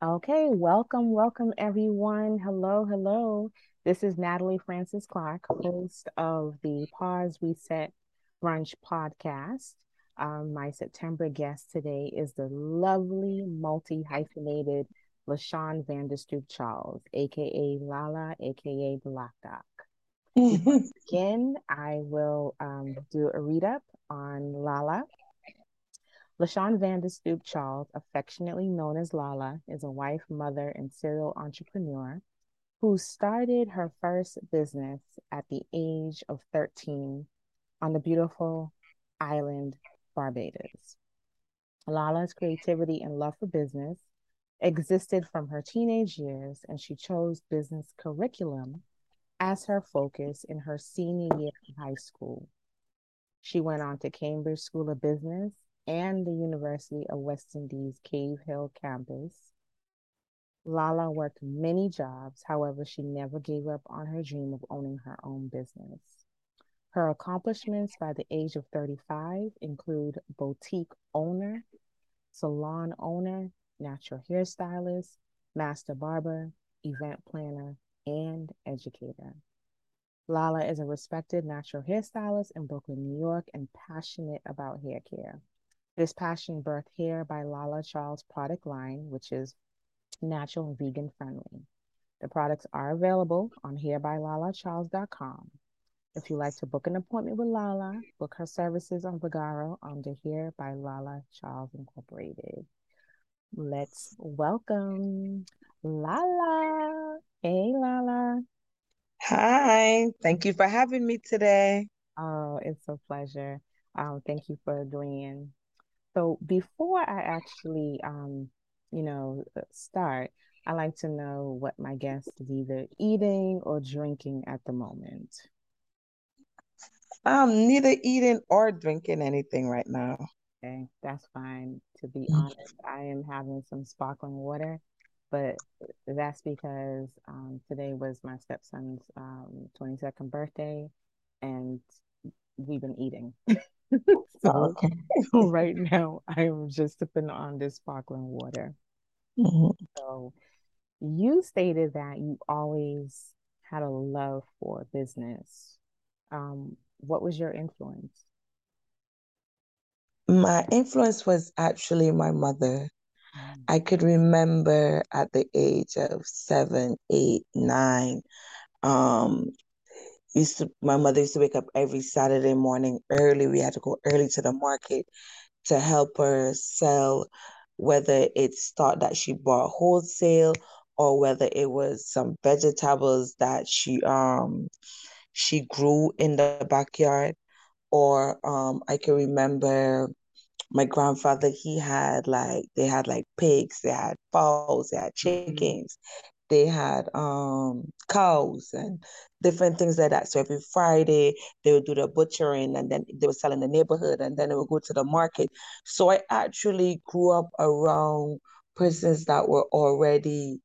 Okay, welcome, welcome everyone. Hello, hello. This is Natalie Francis Clark, host of the Pause Reset Brunch podcast. Um, my September guest today is the lovely multi hyphenated LaShawn Vanderstoop Charles, aka Lala, aka Black Doc. Again, I will um, do a read up on Lala LaShawn Vanderstoop Charles, affectionately known as Lala, is a wife, mother, and serial entrepreneur who started her first business at the age of 13 on the beautiful island Barbados. Lala's creativity and love for business existed from her teenage years, and she chose business curriculum as her focus in her senior year of high school. She went on to Cambridge School of Business and the University of West Indies Cave Hill campus. Lala worked many jobs, however, she never gave up on her dream of owning her own business. Her accomplishments by the age of 35 include boutique owner, salon owner, natural hairstylist, master barber, event planner, and educator. Lala is a respected natural hairstylist in Brooklyn, New York, and passionate about hair care. This passion birth Hair by Lala Charles product line, which is natural and vegan friendly. The products are available on hairbylalacharles.com. If you'd like to book an appointment with Lala, book her services on Vagaro under Hair by Lala Charles Incorporated. Let's welcome Lala. Hey, Lala. Hi, thank you for having me today. Oh, it's a pleasure. Um, thank you for agreeing. So before I actually, um, you know, uh, start, I like to know what my guest is either eating or drinking at the moment. I'm neither eating or drinking anything right now. Okay, that's fine. To be honest, I am having some sparkling water, but that's because um, today was my stepson's um, 22nd birthday, and we've been eating. so Okay. right now I am just sipping on this sparkling water. Mhm. So you stated that you always had a love for business. Um, what was your influence? My influence was actually my mother. Mm, I could remember at the age of seven, eight, nine, um, used to my mother used to wake up every Saturday morning early. We had to go early to the market to help her sell, whether it's stock that she bought wholesale or whether it was some vegetables that she um she grew in the backyard. Or um I can remember my grandfather, he had like they had like pigs, they had fowls, they had mhm, chickens, they had um cows and different things like that. So every Friday they would do the butchering and then they would sell in the neighborhood and then they would go to the market. So I actually grew up around persons that were already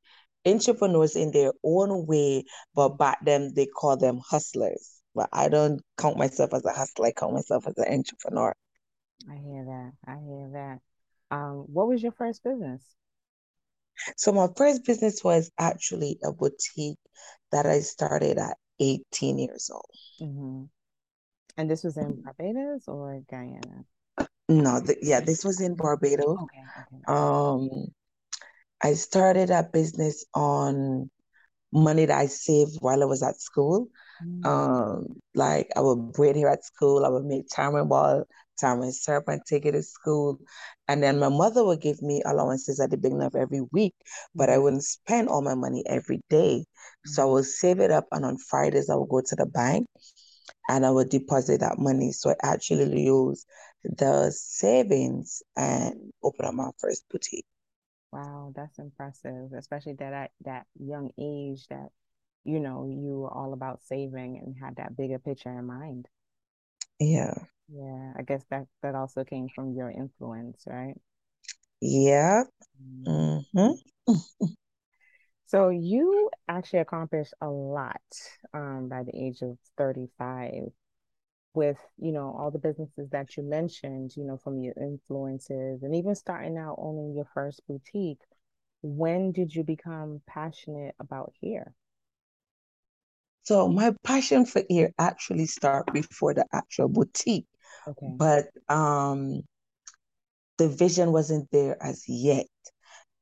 entrepreneurs in their own way, but back then they call them hustlers. But I don't count myself as a hustler, I count myself as an entrepreneur. I hear that. I hear that. Um, what was your first business? So my first business was actually a boutique that I started at 18 years old. hmm And this was in Barbados or Guyana? No, th yeah, this was in Barbados. Okay, okay. Um, I started a business on money that I saved while I was at school. Mm, Um, like I would braid hair at school, I would make tamarind ball, syrup and take it to school. And then my mother would give me allowances at the beginning of every week, but I wouldn't spend all my money every day. So I mhm. would save it up and on Fridays I would go to the bank and I would deposit that money. So I actually use the savings and open up my first boutique. Wow, that's impressive, especially that at that young age that you know you were all about saving and had that bigger picture in mind. Yeah. Yeah, I guess that that also came from your influence, right? Yeah. Mm. hmm So you actually accomplished a lot um, by the age of 35 with, you know, all the businesses that you mentioned, you know, from your influences and even starting out owning your first boutique. when did you become passionate about hair? So my passion for hair actually started before the actual boutique. Okay. But um the vision wasn't there as yet.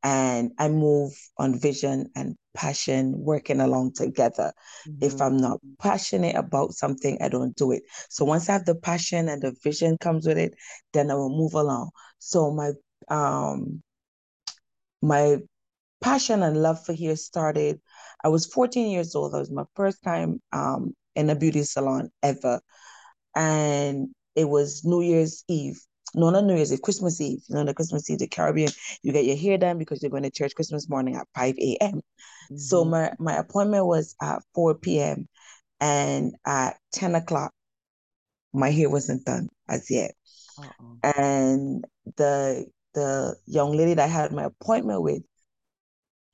And I move on vision and passion working along together. Mm-hmm. If I'm not passionate about something, I don't do it. So once I have the passion and the vision comes with it, then I will move along. So my um my passion and love for here started. I was 14 years old. That was my first time um in a beauty salon ever. And it was New Year's Eve no, not New Year's Eve, Christmas Eve. You know, the Christmas Eve, the Caribbean, you get your hair done because you're going to church Christmas morning at 5 a.m. Mm-hmm. So my, my appointment was at 4 p.m. And at 10 o'clock, my hair wasn't done as yet. Uh-uh. And the the young lady that I had my appointment with,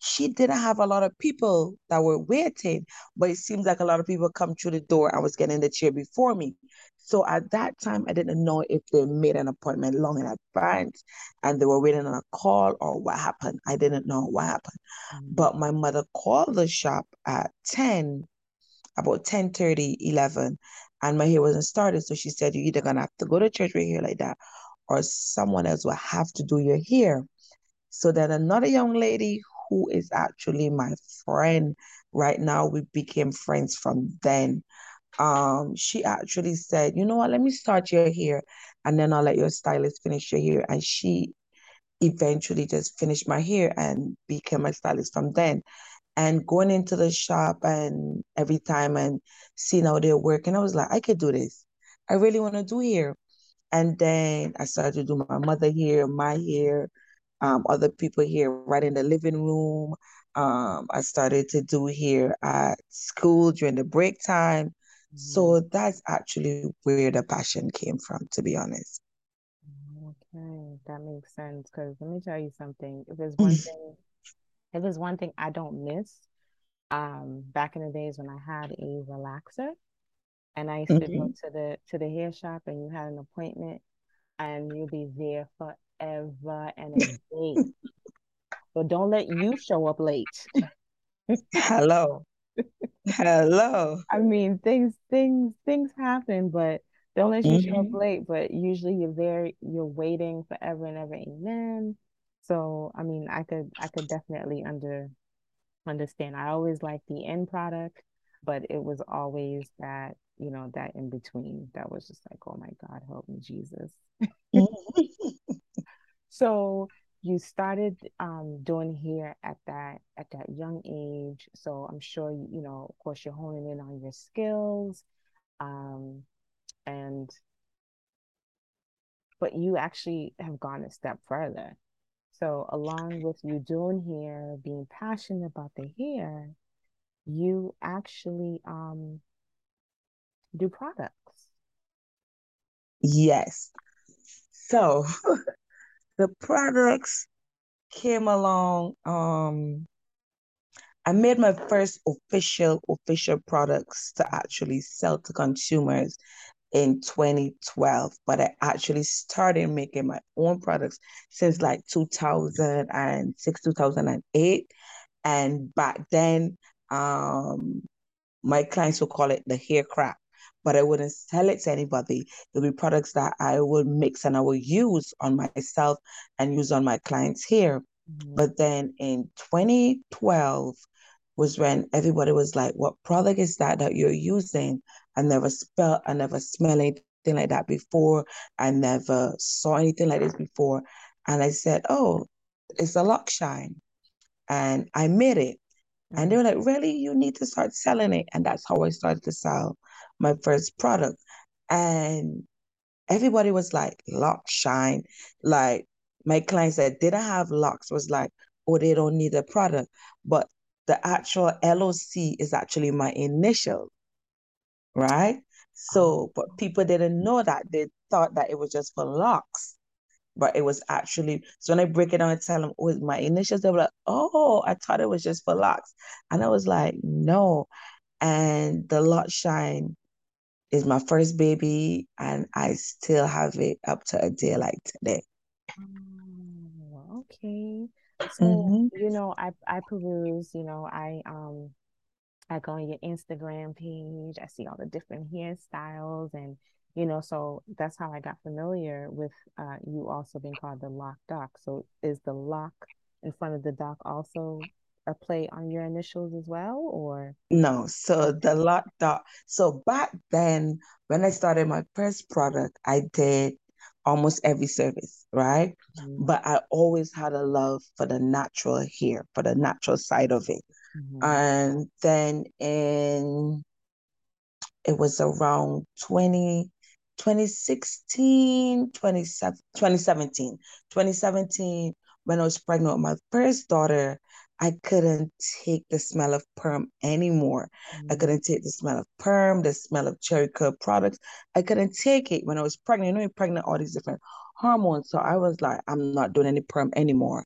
she didn't have a lot of people that were waiting, but it seems like a lot of people come through the door and was getting the chair before me. So at that time, I didn't know if they made an appointment long in advance and they were waiting on a call or what happened. I didn't know what happened. Mm-hmm. But my mother called the shop at 10, about 10 30, 11, and my hair wasn't started. So she said, You're either going to have to go to church with hair like that or someone else will have to do your hair. So then another young lady who is actually my friend right now, we became friends from then. Um, she actually said, you know what, let me start your hair and then I'll let your stylist finish your hair. And she eventually just finished my hair and became my stylist from then. And going into the shop and every time and seeing how they're working, I was like, I could do this. I really want to do hair. And then I started to do my mother hair, my hair, um, other people here right in the living room. Um, I started to do here at school during the break time. Mm-hmm. So that's actually where the passion came from, to be honest. Okay, that makes sense. Because let me tell you something. If there's one thing, if there's one thing I don't miss, um, back in the days when I had a relaxer, and I used mm-hmm. to go mm-hmm. to the to the hair shop, and you had an appointment, and you'd be there for ever and a day. but don't let you show up late. Hello. Hello. I mean, things, things, things happen, but don't let you mm-hmm. show up mm-hmm. late. But usually you're there, you're waiting forever and ever. Amen. So I mean, I could, I could definitely under understand. I always like the end product, but it was always that, you know, that in between that was just like, oh my God, help me, Jesus. So you started um, doing hair at that at that young age. So I'm sure you, you know, of course, you're honing in on your skills, um, and but you actually have gone a step further. So along with you doing hair, being passionate about the hair, you actually um, do products. Yes. So the products came along. Um, I made my first official official products to actually sell to consumers in 2012, but I actually started making my own products since like 2006, 2008. And back then, um, my clients would call it the hair crap but I wouldn't sell it to anybody. It'll be products that I would mix and I will use on myself and use on my clients here. Mm-hmm. But then in 2012 was when everybody was like, What product is that that you're using? I never spelled, I never smelled anything like that before. I never saw anything like this before. And I said, Oh, it's a lock shine. And I made it. And they mm-hmm. were like, Really? You need to start selling it. And that's how I started to sell my first product. And everybody was like, lock shine. Like my clients that didn't have locks was like, oh, they don't need a product. But the actual LOC is actually my initial, right? So, oh. but people didn't know that. They thought that it was just for locks. But it was actually, so when I break it down and tell them, oh, my initials, they were like, oh, I thought it was just for locks. And I was like, no. And the lock shine is my first baby and I still have it up to a day like today. Oh, okay. So, mm-hmm. you know, I I peruse, you know, I um I go on your Instagram page, I see all the different hairstyles and you know, so that's how I got familiar with uh, you also being called the lock doc. So is the lock in front of the doc also a play on your initials as well or no so the lock doc so back then when i started my first product i did almost every service right mm-hmm. but i always had a love for the natural hair for the natural side of it mm-hmm. and then in it was around 20 2016 2017 2017 when i was pregnant with my first daughter i couldn't take the smell of perm anymore. Mm-hmm. i couldn't take the smell of perm the smell of Jheri curl products. I couldn't take it when i was pregnant. You know you're pregnant all these different hormones. So i was like i'm not doing any perm anymore.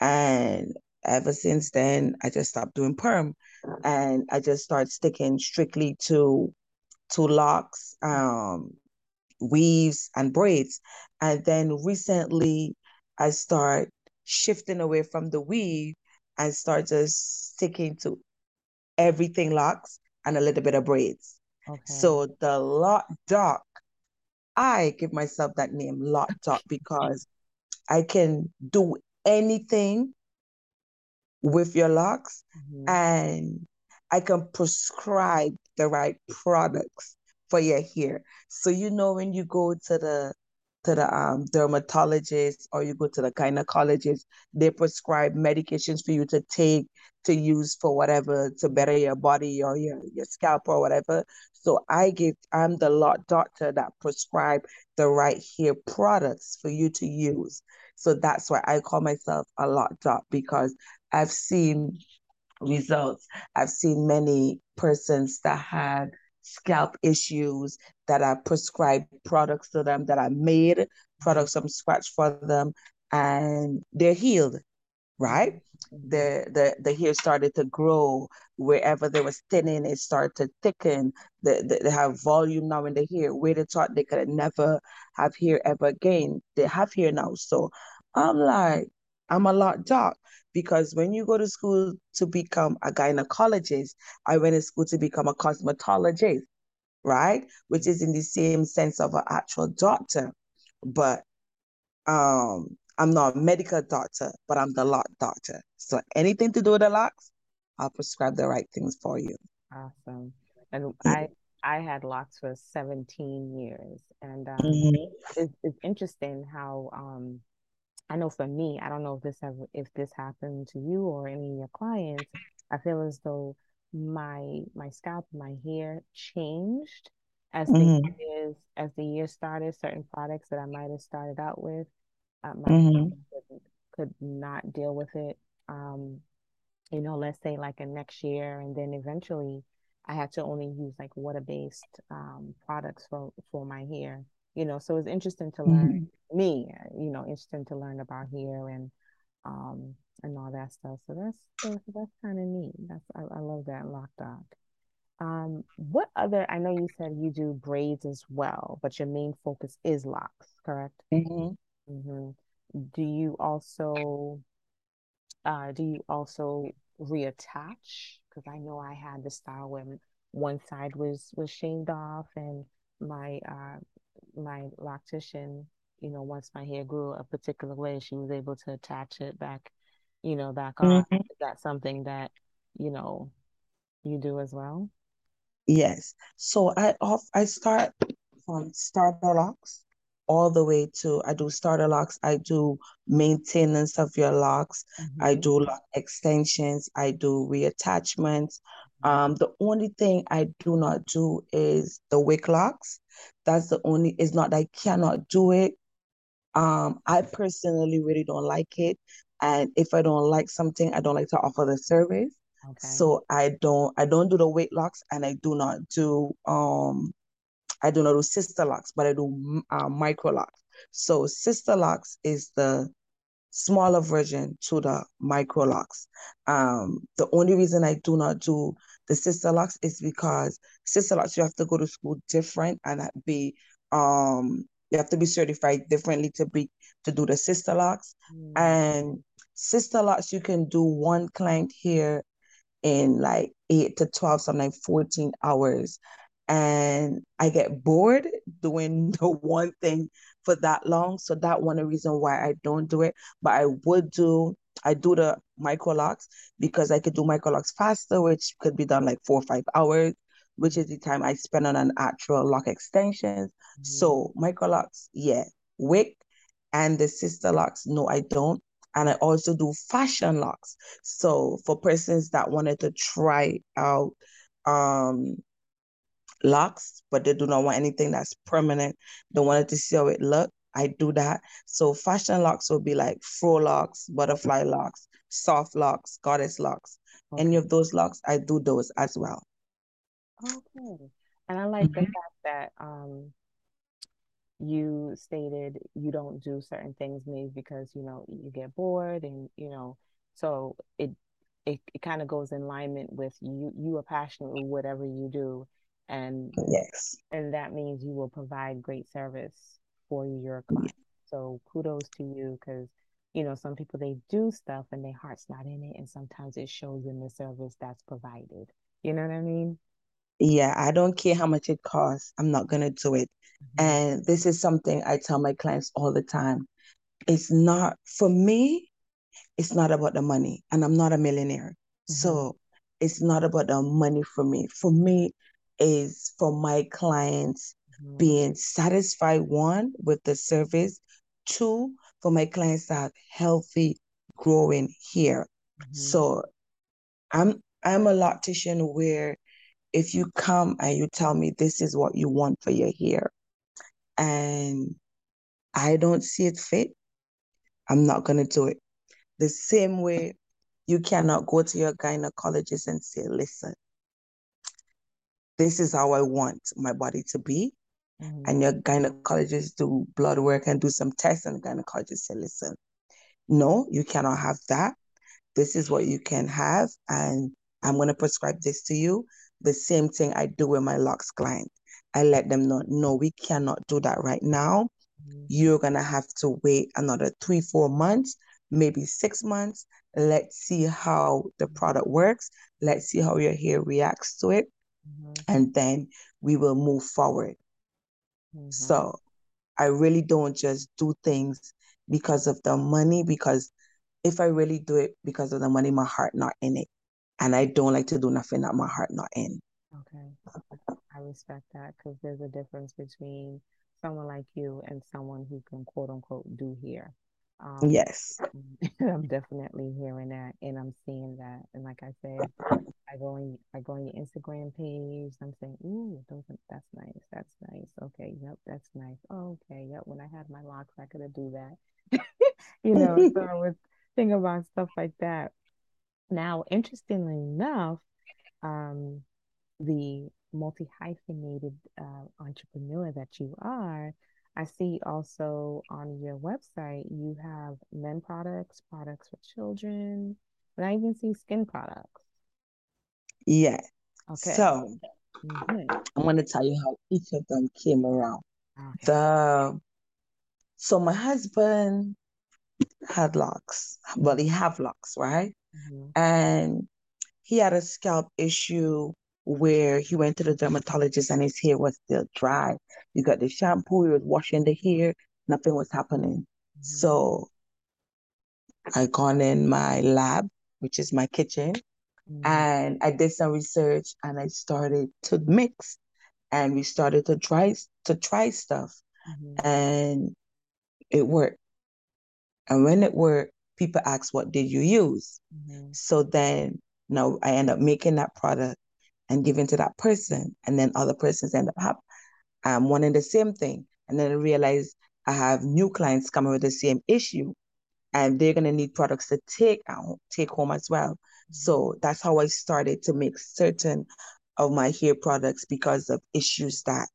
And ever since then i just stopped doing perm. And i just started sticking strictly to to locks um weaves and braids. And then recently I start shifting away from the weave and start just sticking to everything locks and a little bit of braids. Okay. So the lock doc, I give myself that name, lock doc, because I can do anything with your locks mm-hmm. and I can prescribe the right products for your hair. So you know when you go to the to the um, dermatologist or you go to the gynecologist, they prescribe medications for you to take to use for whatever to better your body or your, your scalp or whatever. So I give I'm the lock doctor that prescribe the right hair products for you to use. So that's why I call myself a lock doc because I've seen results. I've seen many persons that had scalp issues that I prescribed products to them that I made products from scratch for them and they're healed right? The the the hair started to grow wherever there was thinning it started to thicken. The, the, they have volume now in the hair. Where they thought they could never have hair ever again they have hair now. So i'm like i'm a lock doc because when you go to school to become a gynecologist, I went to school to become a cosmetologist, right? Which is in the same sense of an actual doctor. But um, I'm not a medical doctor, but I'm the lock doctor. So anything to do with the locks, I'll prescribe the right things for you. Awesome. And I I had locks for 17 years. And um, mm-hmm. it's, it's interesting how um, I know for me, I don't know if this ever if this happened to you or any of your clients. I feel as though my my scalp, my hair changed as mm-hmm. the years as the year started. Certain products that I might have started out with, uh, my mm-hmm. could, could not deal with it. Um, you know, let's say like a next year, and then eventually I had to only use like water based um, products for for my hair you know so it's interesting to learn mm-hmm. me you know interesting to learn about hair and um and all that stuff. So that's that's, that's kind of neat. That's I, I, love that lock doc um what other i know you said you do braids as well but your main focus is locks correct? Mm-hmm. Mm-hmm. do you also uh do you also reattach? Because i know i had the style where one side was was shaved off and my uh my loctician, you know, once my hair grew a particular way, she was able to attach it back, you know, back on. Mm-hmm. Is that something that, you know, you do as well? Yes. So I off I start from starter locks all the way to I do starter locks, I do maintenance of your locks, mm-hmm. I do lock extensions, I do reattachments. Um, the only thing I do not do is the wick locks. That's the only, it's not that I cannot do it. Um, I personally really don't like it. And if I don't like something, I don't like to offer the service. Okay. So I don't I don't do the weight locks and I do not do um I do not do sister locks, but I do uh, micro locks. So sister locks is the smaller version to the micro locks. Um, the only reason I do not do the sister locks is because sister locks you have to go to school different and be um you have to be certified differently to be to do the sister locks mm. and Sisterlocks, you can do one client here in like eight to 12, sometimes 14 hours. And I get bored doing the one thing for that long. So that one reason why I don't do it. But I would do I do the micro locks because I could do micro locks faster, which could be done like four or five hours, which is the time I spend on an actual lock extensions. Mm-hmm. So micro locks, yeah. Wick and the sister locks, no, I don't. And I also do fashion locks. So for persons that wanted to try out um locks, but they do not want anything that's permanent, they wanted to see how it looked. I do that. So fashion locks will be like faux locks, butterfly locks, soft locks, goddess locks. Okay. Any of those locks, I do those as well. Okay. And I like mm-hmm. the fact that um you stated you don't do certain things maybe because you know you get bored and you know so it it, it kind of goes in alignment with you you are passionate with whatever you do and yes and that means you will provide great service for your client. So kudos to you because you know some people they do stuff and their heart's not in it, and sometimes it shows in the service that's provided. You know what I mean? Yeah, I don't care how much it costs. I'm not gonna do it. Mm-hmm. And this is something I tell my clients all the time. It's not for me. It's not about the money, and I'm not a millionaire, mm-hmm. so it's not about the money for me. For me, is for my clients mm-hmm. being satisfied one with the service two for my clients to have healthy growing here. mm-hmm. so i'm i'm a loctician where if you come and you tell me this is what you want for your hair and i don't see it fit i'm not going to do it the same way you cannot go to your gynecologist and say listen this is how I want my body to be. Mm-hmm. And your gynecologist do blood work and do some tests, and the gynecologist say, listen, no, you cannot have that. This is what you can have, and I'm going to prescribe this to you. The same thing I do with my locks client. I let them know, no, we cannot do that right now. Mm-hmm. You're going to have to wait another three, four months, maybe six months. Let's see how the product works. Let's see how your hair reacts to it mm-hmm. and then we will move forward. Mm-hmm. So I really don't just do things because of the money, because if I really do it because of the money, my heart not in it. And I don't like to do nothing that my heart not in. Okay. I respect that because there's a difference between someone like you and someone who can quote unquote do here. Um, yes. I'm definitely hearing that and I'm seeing that. And like I said, I go on I go on your Instagram page. I'm saying, ooh, those are, that's nice. That's nice. Okay, yep, that's nice. Oh, okay, yep. When I had my locks, I could have do that. you know, so I was thinking about stuff like that. Now, interestingly enough, um, the multi hyphenated uh, entrepreneur that you are, I see also on your website you have men products, products for children, and I even see skin products. Yeah. Okay. So mm-hmm. I'm going to tell you how each of them came around. Okay. The so my husband had locks, but he have locks, right? Mm-hmm. And he had a scalp issue where he went to the dermatologist and his hair was still dry. You got the shampoo, he was washing the hair, nothing was happening. Mm-hmm. So I gone in my lab, which is my kitchen, mm-hmm. and I did some research and I started to mix and we started to try to try stuff mm-hmm. and it worked. And when it worked, people ask, what did you use? Mm-hmm. So then now I end up making that product and giving to that person. And then other persons end up having um, wanting the same thing. And then I realize I have new clients coming with the same issue and they're going to need products to take out, take home as well. So that's how I started to make certain of my hair products because of issues that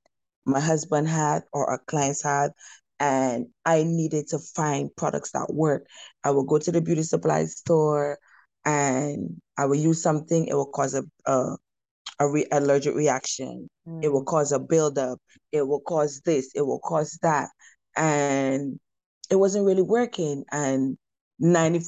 my husband had or our clients had. And I needed to find products that work. I will go to the beauty supply store and I will use something, it will cause a, a a re- allergic reaction. Mm. It will cause a buildup. It will cause this. It will cause that. And it wasn't really working. And 90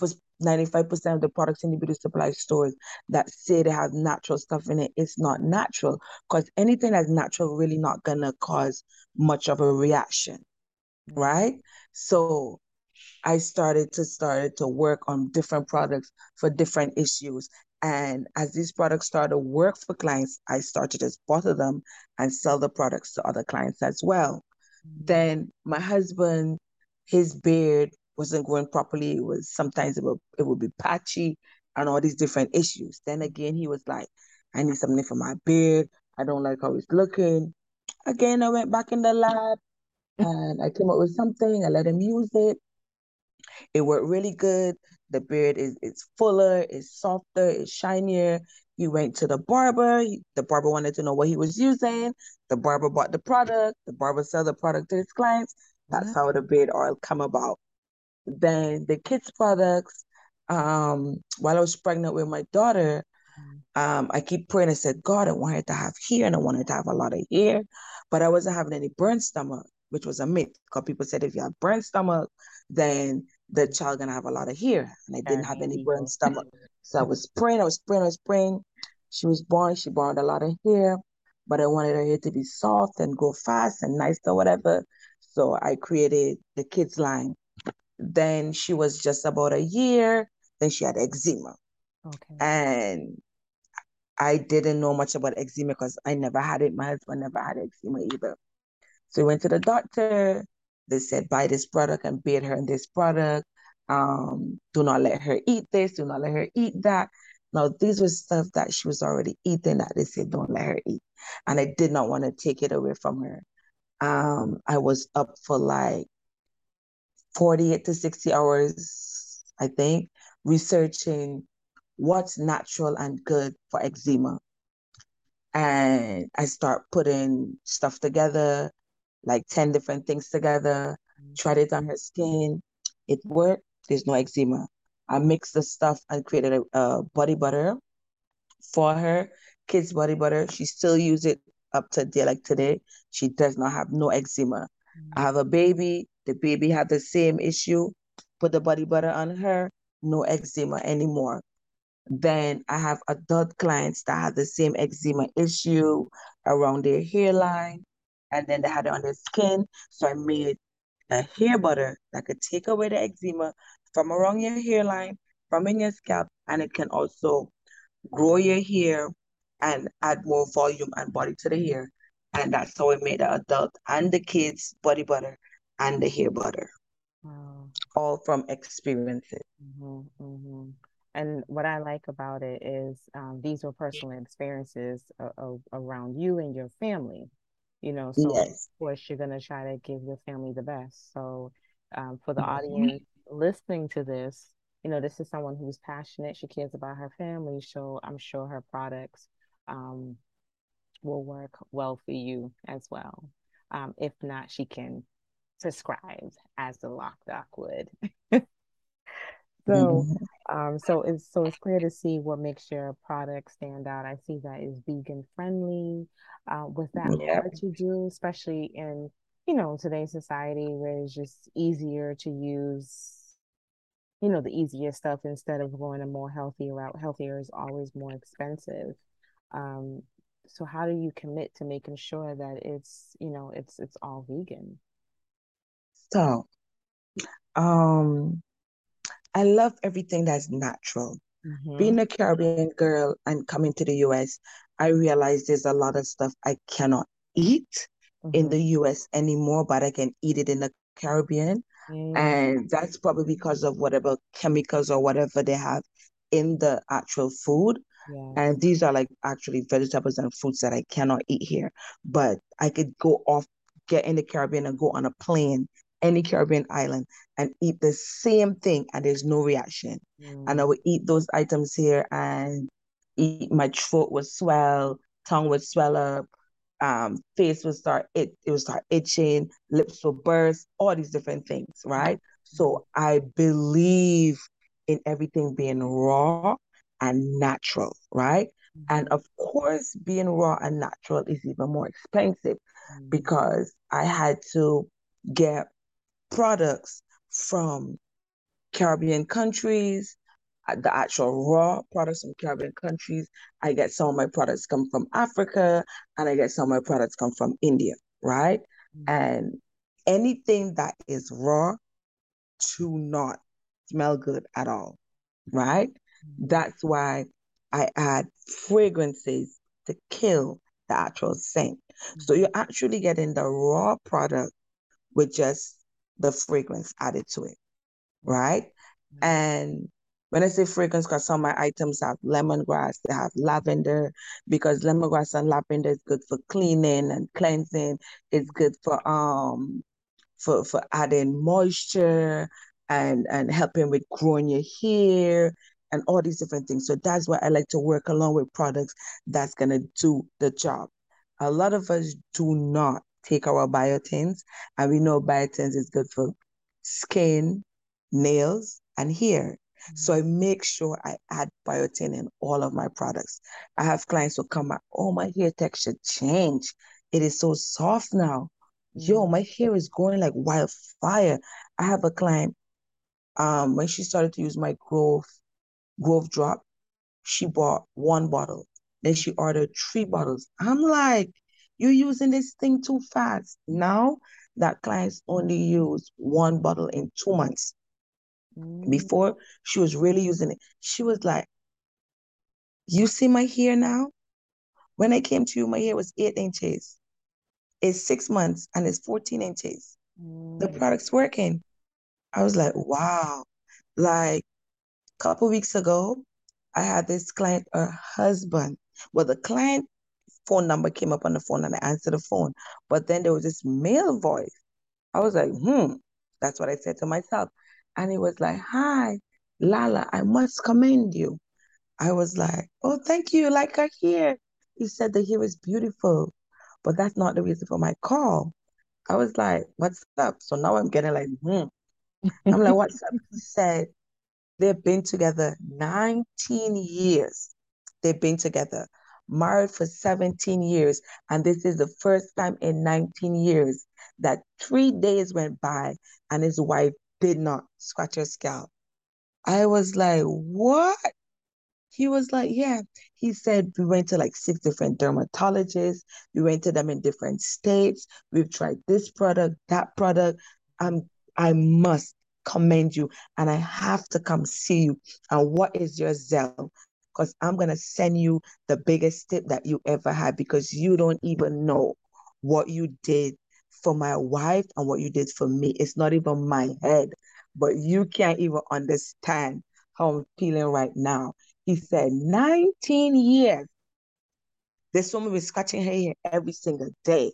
95% of the products in the beauty supply stores that say they have natural stuff in it, it's not natural. Because anything that's natural really not gonna cause much of a reaction. Right? So I started to started to work on different products for different issues. And as these products started to work for clients, I started to bottle them and sell the products to other clients as well. Then my husband, his beard wasn't growing properly. It was sometimes it would, it would be patchy and all these different issues. Then again, he was like, I need something for my beard. I don't like how it's looking. Again, I went back in the lab and I came up with something. I let him use it. It worked really good. The beard is it's fuller, it's softer, it's shinier. He went to the barber. The barber wanted to know what he was using. The barber bought the product. The barber sell the product to his clients. That's how the beard oil come about. Then the kids products. Um, while I was pregnant with my daughter, um, I keep praying. I said, God, I want her to have hair and I want her to have a lot of hair, but I wasn't having any burn stomach, which was a myth. Because people said if you have burn stomach, then the child gonna have a lot of hair, and I didn't have any burn stomach. So I was praying, I was praying, I was praying. She was born, she born a lot of hair, but I wanted her hair to be soft and go fast and nice or whatever. So I created the kids line. Then she was just about a year. Then she had eczema. Okay. And I didn't know much about eczema because I never had it. My husband never had eczema either. So we went to the doctor. They said, buy this product and bathe her in this product. Um, do not let her eat this, do not let her eat that. Now, these were stuff that she was already eating that they said, don't let her eat. And I did not want to take it away from her. Um, I was up for like 48 to 60 hours, I think, researching what's natural and good for eczema. And I start putting stuff together, like 10 different things together, mm-hmm. tried it on her skin. It worked. There's no eczema. I mixed the stuff and created a, a body butter for her, kids body butter. She still use it up to day like today. She does not have no eczema. Mm-hmm. I have a baby. The baby had the same issue. Put the body butter on her, no eczema anymore. Then I have adult clients that have the same eczema issue around their hairline and then they had it on their skin. So I made a hair butter that could take away the eczema from around your hairline, from in your scalp, and it can also grow your hair and add more volume and body to the hair. And that's how I made the adult and the kids body butter and the hair butter. Wow. All from experiences. Mm-hmm, mm-hmm. And what I like about it is um, these were personal experiences uh, uh, around you and your family you know so yes. of course you're going to try to give your family the best so um, for the mm-hmm. audience listening to this you know this is someone who's passionate she cares about her family so i'm sure her products um, will work well for you as well um, if not she can prescribe as the lock doc would so mm-hmm. um so it's so it's clear to see what makes your product stand out i see that is vegan friendly uh, was that yeah. hard to do, especially in you know today's society where it's just easier to use you know the easier stuff instead of going a more healthy route healthier is always more expensive um so how do you commit to making sure that it's you know it's it's all vegan so um i love everything that's natural mm-hmm. being a caribbean girl and coming to the us I realized there's a lot of stuff I cannot eat mm-hmm. in the US anymore, but I can eat it in the Caribbean. Mm. And that's probably because of whatever chemicals or whatever they have in the actual food. Yeah. And these are like actually vegetables and fruits that I cannot eat here. But I could go off, get in the Caribbean and go on a plane, any Caribbean island, and eat the same thing, and there's no reaction. Mm. And I would eat those items here, and eat, my throat would swell, tongue would swell up, um, face would start it it would start itching, lips would burst, all these different things, right? So I believe in everything being raw and natural, right? Mm-hmm. And of course, being raw and natural is even more expensive mm-hmm. because I had to get products from Caribbean countries, the actual raw products from Caribbean countries. I get some of my products come from Africa, and I get some of my products come from India, right? Mm-hmm. And anything that is raw to not smell good at all, right? Mm-hmm. That's why I add fragrances to kill the actual scent. Mm-hmm. So you're actually getting the raw product with just the fragrance added to it, right? Mm-hmm. And when I say fragrance, because some of my items have lemongrass, they have lavender, because lemongrass and lavender is good for cleaning and cleansing. It's good for um for for adding moisture and and helping with growing your hair and all these different things. So that's why I like to work along with products that's gonna do the job. A lot of us do not take our biotins, and we know biotins is good for skin, nails, and hair. Mm-hmm. So I mm-hmm. make sure I add biotin in all of my products. I have clients who come back, oh, my hair texture changed. It is so soft now. Mm-hmm. Yo, my hair is growing like wildfire. I have a client, um, when she started to use my growth growth drop, she bought one bottle. Then she ordered three bottles. I'm like, you're using this thing too fast. Now that clients only use one bottle in two months. Mm. Before she was really using it, she was like, You see my hair now? When I came to you, my hair was eight inches. It's six months and it's 14 inches. Mm. The product's working. I was like, wow. Like a couple weeks ago, I had this client, her husband. Well, the client phone number came up on the phone and I answered the phone. But then there was this male voice. I was like, hmm, that's what I said to myself. And he was like, hi, Lala, I must commend you. I was like, oh, thank you. Like I hear. He said that he was beautiful, but that's not the reason for my call. I was like, what's up? So now I'm getting like, hmm. I'm like, what's up? He said, they've been together 19 years. They've been together married for 17 years, and this is the first time in 19 years that three days went by and his wife did not scratch her scalp. I was like, what? He was like, yeah. He said we went to like six different dermatologists. We went to them in different states. We've tried this product, that product. I'm, I must commend you and I have to come see you. And what is your Zelle? Because I'm going to send you the biggest tip that you ever had because you don't even know what you did for my wife and what you did for me. It's not even my head, but you can't even understand how I'm feeling right now. He said, 19 years. This woman was scratching her hair every single day.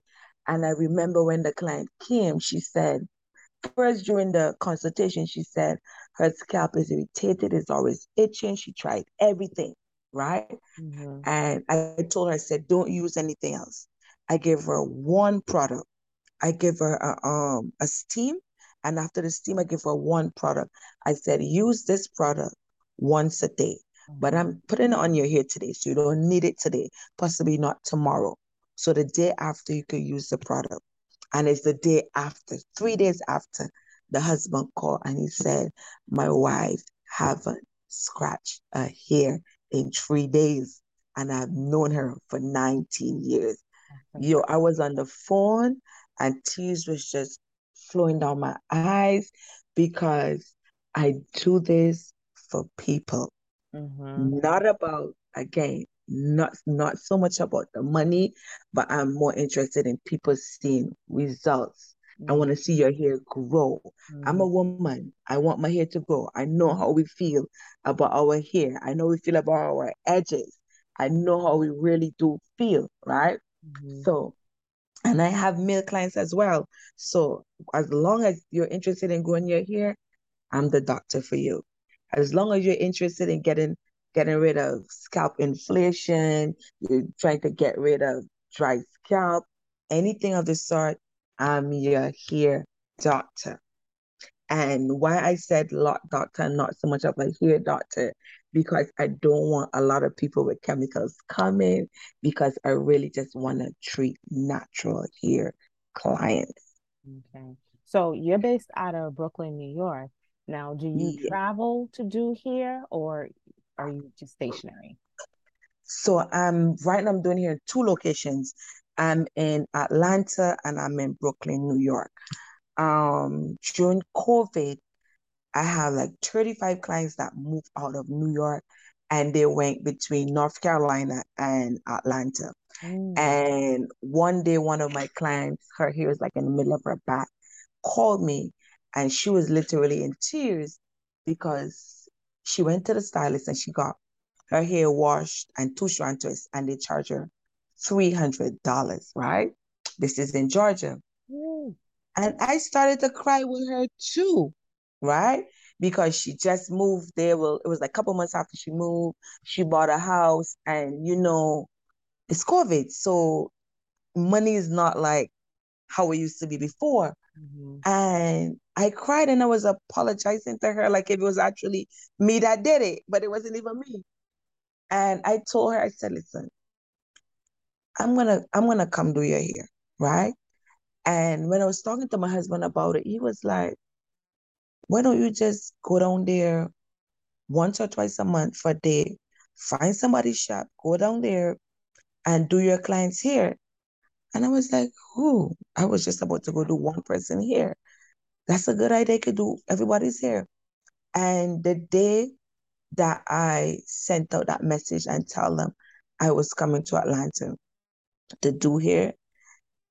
And I remember when the client came, she said, first during the consultation, she said her scalp is irritated, it's always itching. She tried everything, right? Mm-hmm. And I told her, I said, don't use anything else. I gave her one product. I gave her a, um, a steam. And after the steam, I gave her one product. I said, use this product once a day. Mm-hmm. But I'm putting it on your hair today, so you don't need it today, possibly not tomorrow. So the day after, you could use the product. And it's the day after, three days after, the husband called and he said, My wife haven't scratched a hair in three days. And I've known her for 19 years. Yo, I was on the phone and tears was just flowing down my eyes because I do this for people. Mm-hmm. Not about again, not not so much about the money, but I'm more interested in people seeing results. Mm-hmm. I want to see your hair grow. Mm-hmm. I'm a mm-hmm. woman. I want my hair to grow. I know how we feel about our hair. I know we feel about our edges. I know how we really do feel, right? Mm-hmm. So, and I have male clients as well. So, as long as you're interested in growing your hair, I'm the doctor for you. As long as you're interested in getting getting rid of scalp inflation, you're trying to get rid of dry scalp, anything of the sort, I'm your hair doctor. And why I said lock doctor, not so much of a hair doctor, because I don't want a lot of people with chemicals coming, because I really just want to treat natural hair clients. Okay. So you're based out of Brooklyn, New York. Now, do you Yeah. travel to do hair or are you just stationary? So I'm right now I'm doing here in two locations. I'm in Atlanta and I'm in Brooklyn, New York. Um, during COVID, I have like 35 clients that moved out of New York and they went between North Carolina and Atlanta. Mm. And one day, one of my clients, her hair was like in the middle of her back, called me and she was literally in tears because she went to the stylist and she got her hair washed and two strand twists and they charge her $300, right? This is in Georgia. Mm. And I started to cry with her too, right? Because she just moved there. Well, it was like a couple months after she moved. She bought a house, and you know, it's COVID. So money is not like how it used to be before. hmm And I cried and I was apologizing to her like if it was actually me that did it, but it wasn't even me. And I told her, I said, listen, I'm gonna I'm gonna come do your hair, right? And when I was talking to my husband about it, he was like, why don't you just go down there once or twice a month for a day, find somebody's shop, go down there and do your clients hair. And I was like, who? I was just about to go do one person here. That's a good idea. I could do everybody's hair. And the day that I sent out that message and tell them I was coming to Atlanta to do here.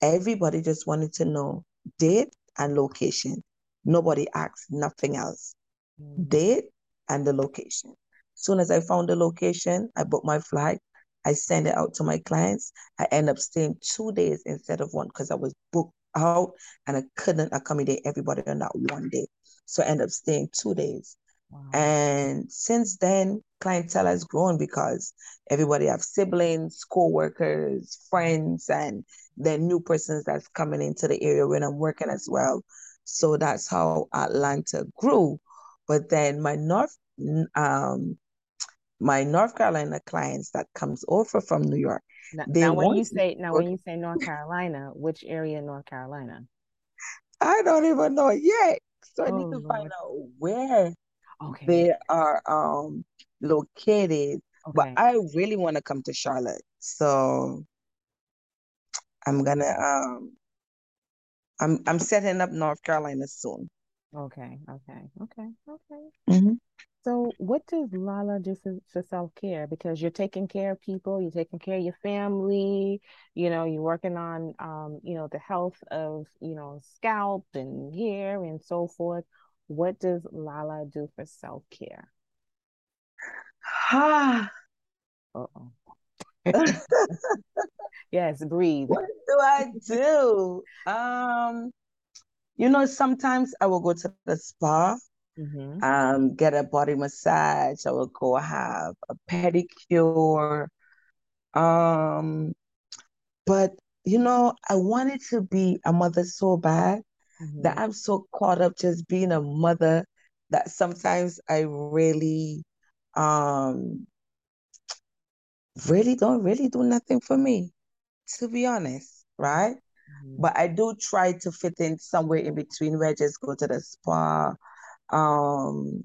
everybody just wanted to know date and location. Nobody asked nothing else. hmm Date and the location. Soon as I found the location, I booked my flight. I send it out to my clients. I end up staying two days instead of one because I was booked out and I couldn't accommodate everybody on that one day. So I end up staying two days. Wow. And since then, clientele has grown because everybody have siblings, co-workers, friends, and then new persons that's coming into the area when I'm working as well. So that's how Atlanta grew. But then my North um my North Carolina clients that comes over from New York, Now, now when you say now York. when you say North Carolina, which area in North Carolina? I don't even know yet. So I Oh need to find out where Okay. they are um located. But I really want to come to Charlotte. So I'm gonna um I'm I'm setting up North Carolina soon. Okay. Okay. Okay. Okay. Mhm. So, what does Lala do for, for self-care? Because you're taking care of people, you're taking care of your family, you know, you're working on, um, you know, the health of, you know, scalp and hair and so forth. What does Lala do for self-care? Ah, Uh-oh. Yes, breathe. what do I do? Um, you know, sometimes I will go to the spa, hmm um, get a body massage. I will go have a pedicure. Um, but you know, I wanted to be a mother so bad that hmm I'm so caught up just being a mother that sometimes I really um really don't really do nothing for me, to be honest, right? hmm But I do try to fit in somewhere in between where I just go to the spa, um,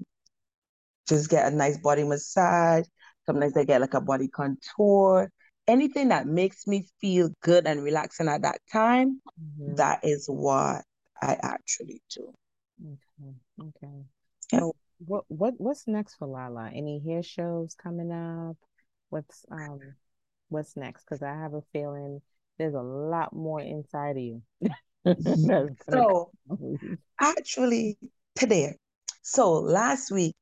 just get a nice body massage. Sometimes I get like a body contour. Anything that makes me feel good and relaxing at that time, hmm that is what I actually do. Okay. Okay. Yeah. So, what what what's next for Lala? Any hair shows coming up? What's um what's next? Because I have a feeling there's a lot more inside of you So actually today, so last week,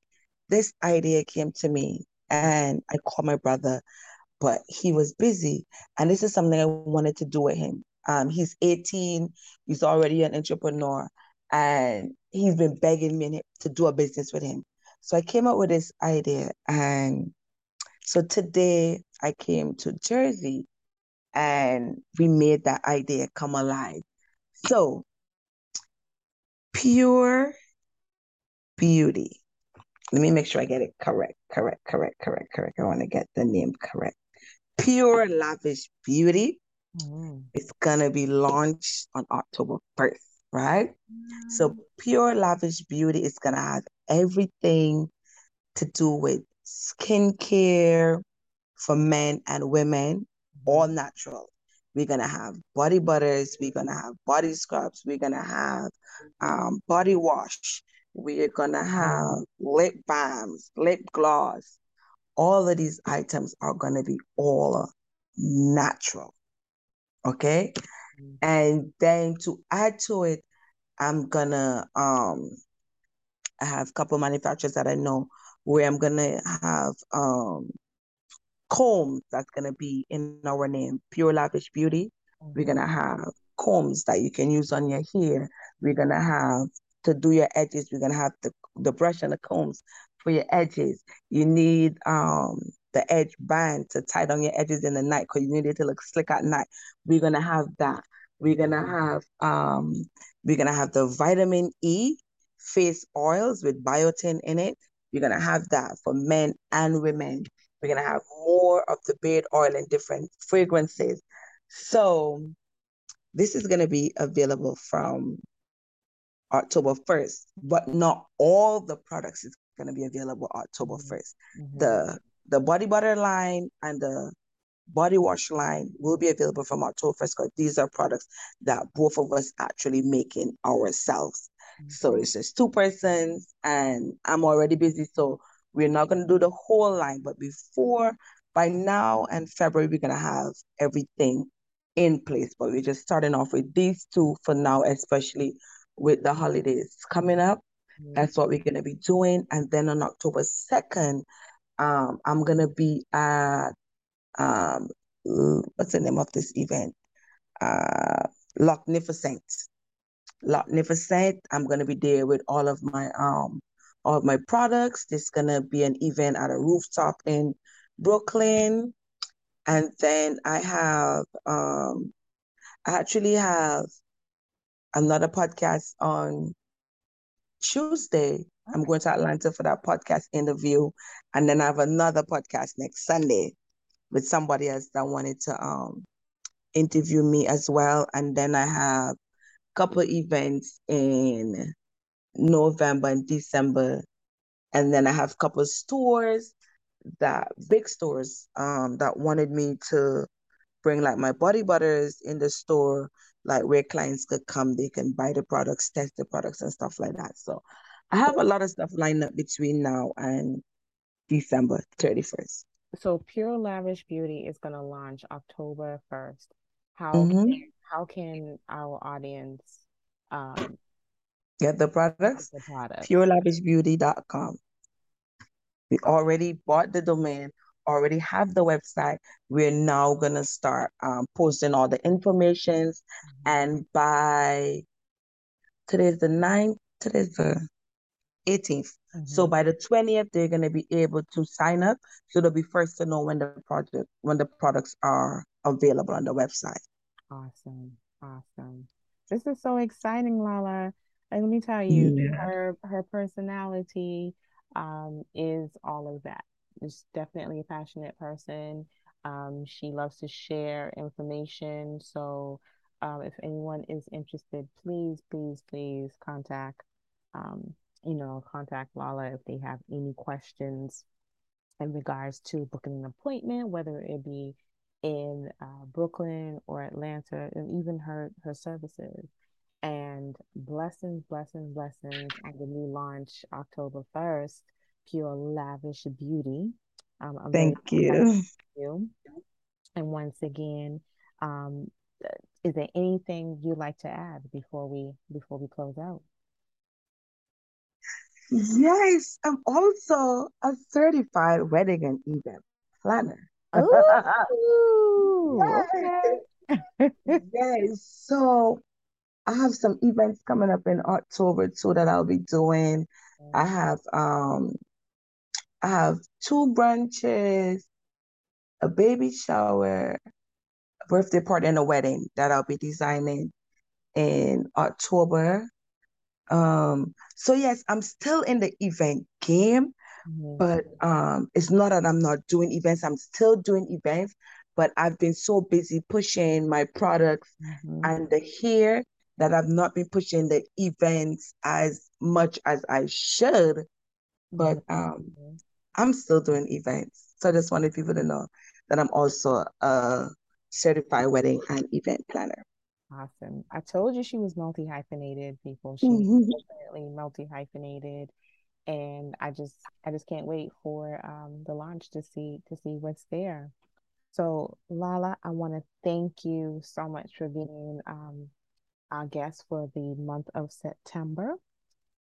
this idea came to me and I called my brother, but he was busy. And this is something I wanted to do with him. Um, he's 18, he's already an entrepreneur, and he's been begging me to do a business with him. So I came up with this idea. And so today I came to Jersey and we made that idea come alive. So pure beauty. Let me make sure I get it correct. Correct, correct, correct, correct. I want to get the name correct. Pure Lavish Beauty Mhm. is gonna be launched on October 1st, right? So Pure Lavish Beauty is gonna have everything to do with skincare for men and women, all mm-hmm. natural. We're gonna have body butters, we're gonna have body scrubs, we're gonna have um, body wash, we're gonna have lip balms, lip gloss. All of these items are gonna be all natural. Okay. Mm-hmm. And then to add to it, I'm gonna um I have a couple manufacturers that I know where I'm gonna have um combs that's going to be in our name, Pure Lavish Beauty. Mm-hmm. We're going to have combs that you can use on your hair. We're going to have to do your edges. We're going to have the, the brush and the combs for your edges. You need um the edge band to tie down your edges in the night because you need it to look slick at night. We're going to have that. We're going to have um we're to have the vitamin E face oils with biotin in it. You're going to have that for men and women. We're going to have more of the beard oil and different fragrances. So this is going to be available from October 1st, but not all the products is going to be available October 1st. Mm-hmm. The the body butter line and the body wash line will be available from October 1st because these are products that both of us actually making ourselves. Mm-hmm. So it's just two persons and I'm already busy. So we're not going to do the whole line, but before, by now and February, we're going to have everything in place. But we're just starting off with these two for now, especially with the holidays coming up. Mm-hmm. That's what we're going to be doing. And then on October 2nd, um, I'm to be at, um, what's the name of this event? Uh, Lochnificent. Lochnificent. I'm to be there with all of my um of my products. There's gonna be an event at a rooftop in Brooklyn. And then I have um I actually have another podcast on Tuesday. I'm going to Atlanta for that podcast interview. And then I have another podcast next Sunday with somebody else that wanted to um interview me as well. And then I have a couple events in November and December. And then I have a couple stores that big stores um that wanted me to bring like my body butters in the store, like where clients could come, they can buy the products, test the products and stuff like that. So I have a lot of stuff lined up between now and December 31st. So Pure Lavish Beauty is gonna launch October 1st. How mm-hmm. can, how can our audience um Get the products. The products. PureLavishBeauty.com. We already bought the domain, already have the website. We're now gonna start um, posting all the information. Mm-hmm. And by today's the 9th, today's the 18th. Mm-hmm. So by the 20th, they're gonna be able to sign up. So they'll be first to know when the project when the products are available on the website. Awesome. Awesome. This is so exciting, Lala. And let me tell you, yeah. her her personality um, is all of that. She's definitely a passionate person. Um, she loves to share information. So um, if anyone is interested, please, please, please contact, um, you know, contact Lala if they have any questions in regards to booking an appointment, whether it be in uh, Brooklyn or Atlanta, and even her her services. And blessings, blessings, blessings on the new launch October 1st, Pure Lavish Beauty. Um, Thank you. you. And once again, um, is there anything you'd like to add before we before we close out? Yes, I'm also a certified wedding and event planner. Ooh, yes. okay. yes. So I have some events coming up in October too that I'll be doing. I have um I have two brunches, a baby shower, a birthday party, and a wedding that I'll be designing in October. Um, so yes, I'm still in the event game, mm-hmm. but um, it's not that I'm not doing events. I'm still doing events, but I've been so busy pushing my products mm-hmm. and the hair that I've not been pushing the events as much as I should but um, I'm still doing events. So I just wanted people to know that I'm also a certified wedding and event planner. Awesome. I told you she was multi hyphenated, people. She's mm-hmm. definitely multi hyphenated. And I just I just can't wait for um, the launch to see to see what's there. So Lala, I want to thank you so much for being um, our guest for the month of September.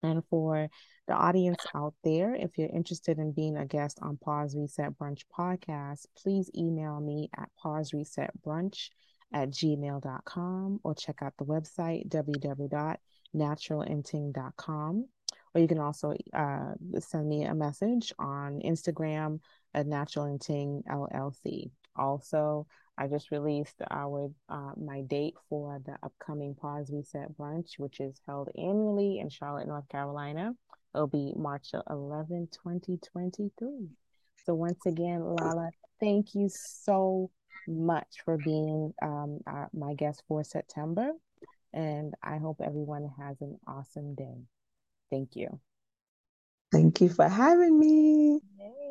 And for the audience out there, if you're interested in being a guest on Pause Reset Brunch podcast, please email me at pause reset brunch at gmail.com or check out the website www.naturalinting.com. Or you can also uh, send me a message on Instagram at Natural Inting LLC. Also, I just released our uh, my date for the upcoming Pause Reset Brunch, which is held annually in Charlotte, North Carolina. It'll be March 11, 2023. So once again, Lala, thank you so much for being um, our, my guest for September. And I hope everyone has an awesome day. Thank you. Thank you for having me. Yay.